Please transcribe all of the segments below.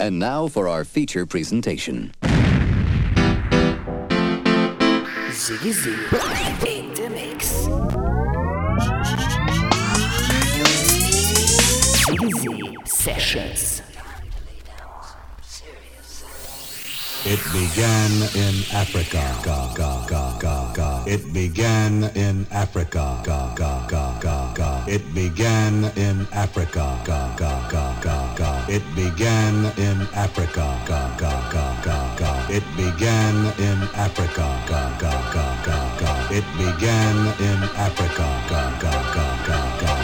And now for our feature presentation. Ziggy Z in the mix. Ziggy Z sessions. It began in Africa. Ga, ga, ga, ga, ga. It began in Africa. Ga, ga, ga, ga, ga. It began in Africa. Ga, ga, ga, ga, ga. It began in Africa. Ga, ga, ga, ga, ga. It began in Africa. Ga, ga, ga, ga, ga. It began in Africa. Ga, ga, ga, ga, ga,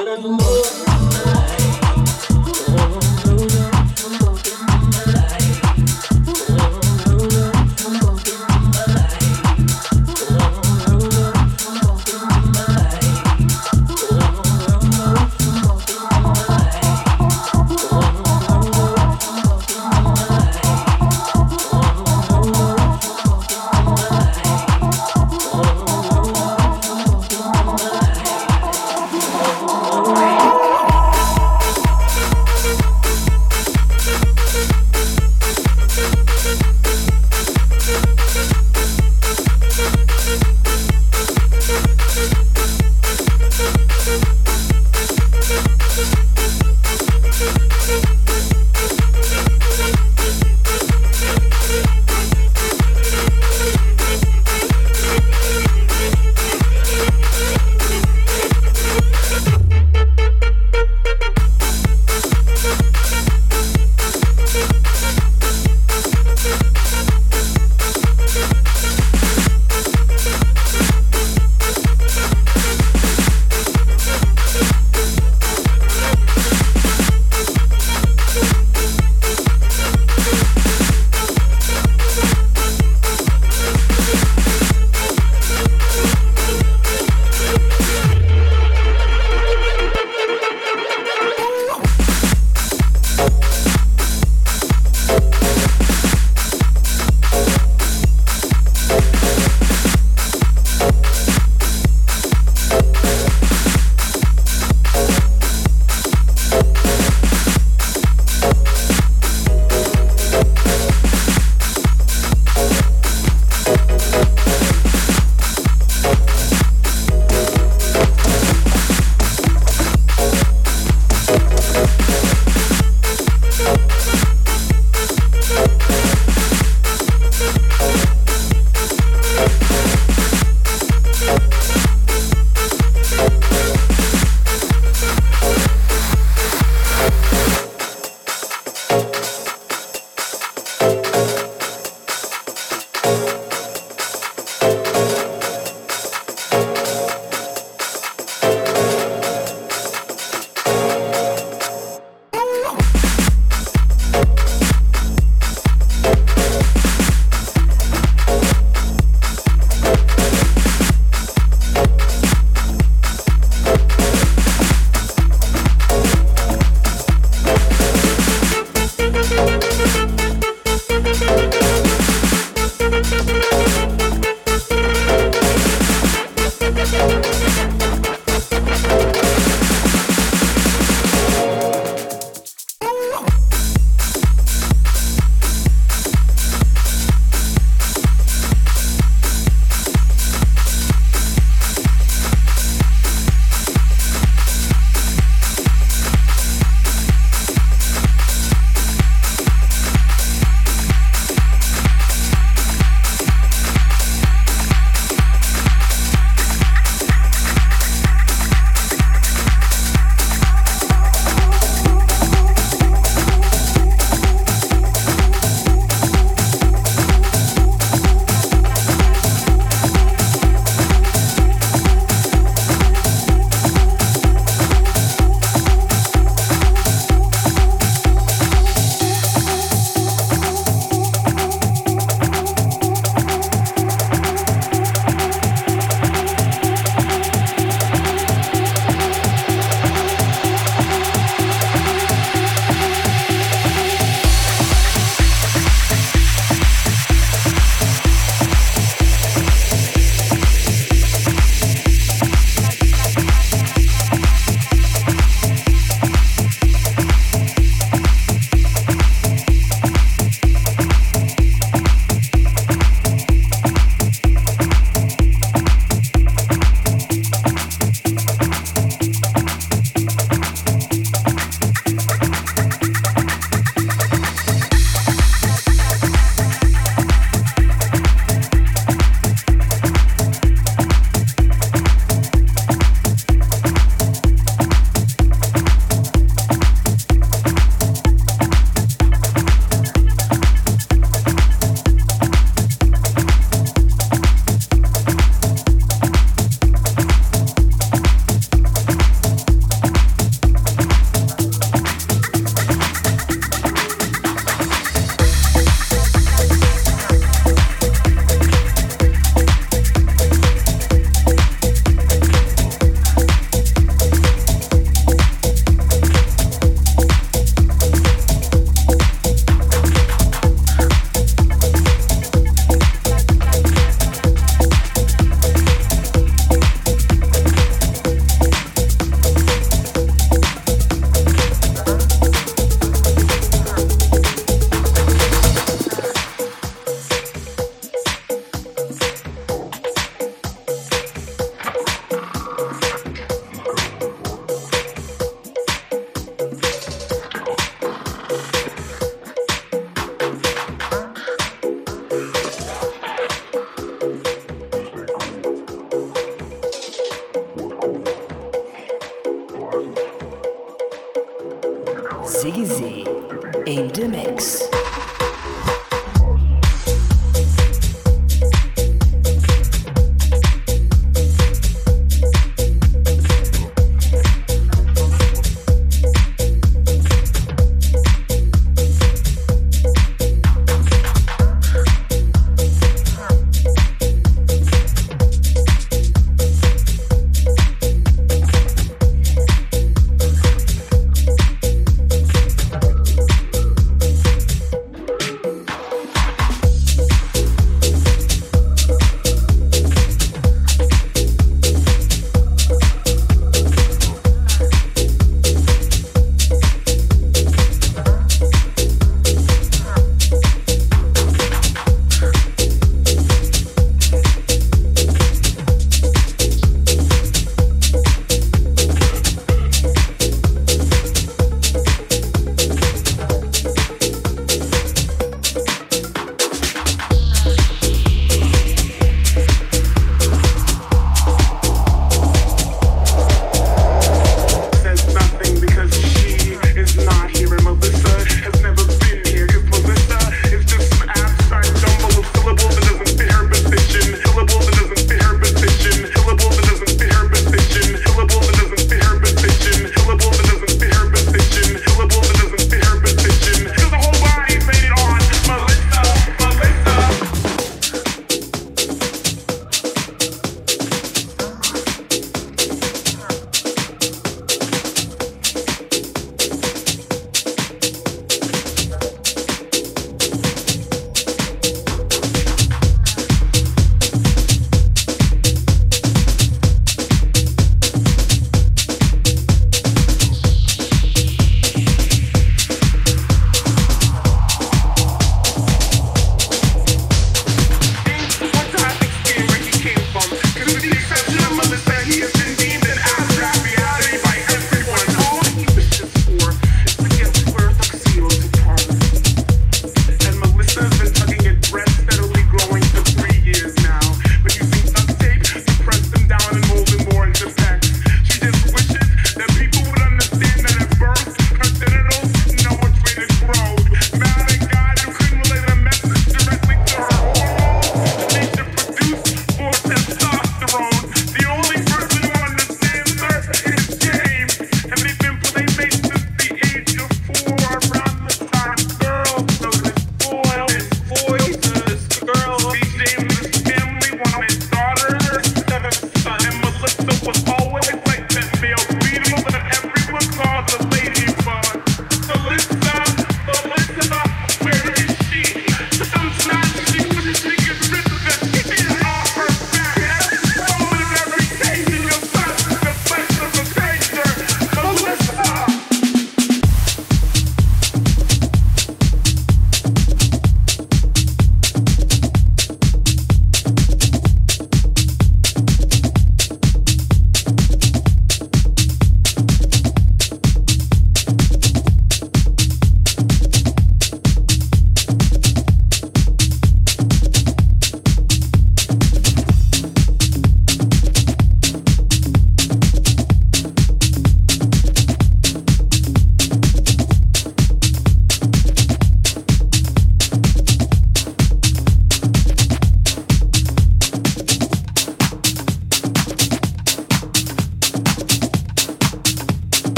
I don't know.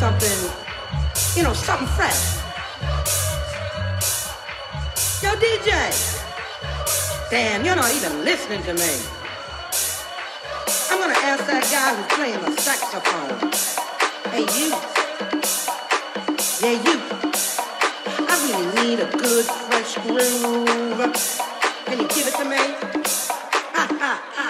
something, you know, something fresh. Yo, DJ. Damn, you're not even listening to me. I'm gonna ask that guy who's playing the saxophone. Hey, you. Yeah, you. I really need a good, fresh groove. Can you give it to me? Ha, ha, ha.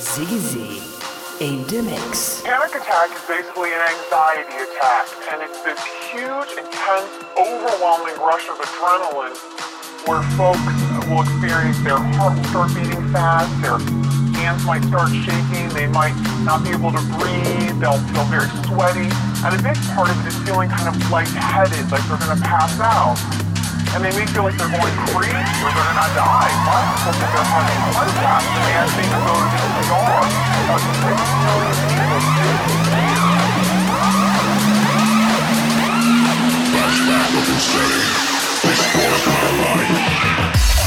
Ziggy in the mix. Panic attack is basically an anxiety attack, and it's this huge, intense, overwhelming rush of adrenaline where folks will experience their heart start beating fast, their hands might start shaking, they might not be able to breathe, they'll feel very sweaty, and a big part of it is feeling kind of lightheaded, like they're going to pass out and they make feel like they're going crazy or they're gonna My people think they're having heart attacks, and things are. That's Flashback of insanity. This was my life.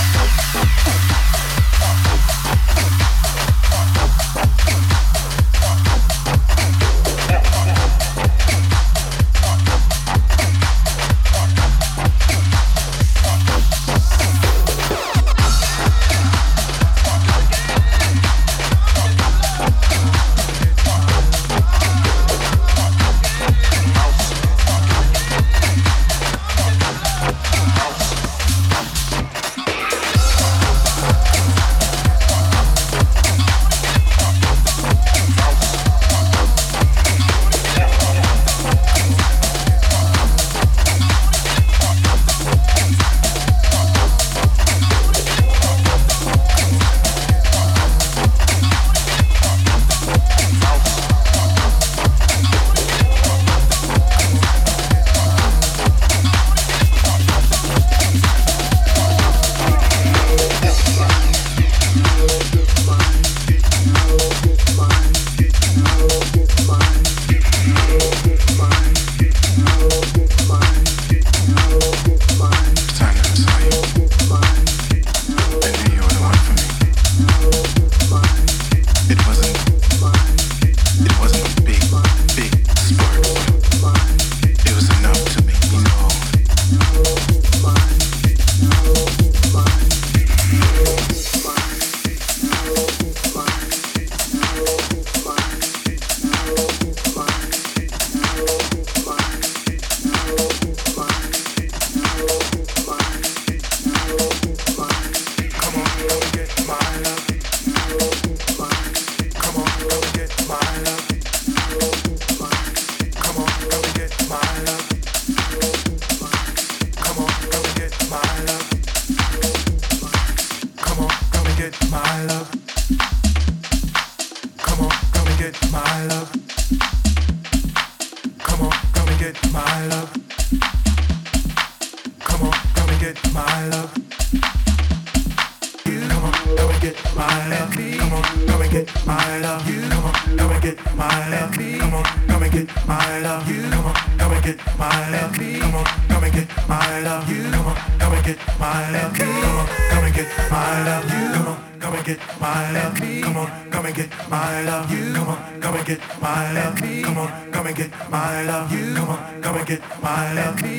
my love. Come on, come and get my love. You, Come on, come and get my love.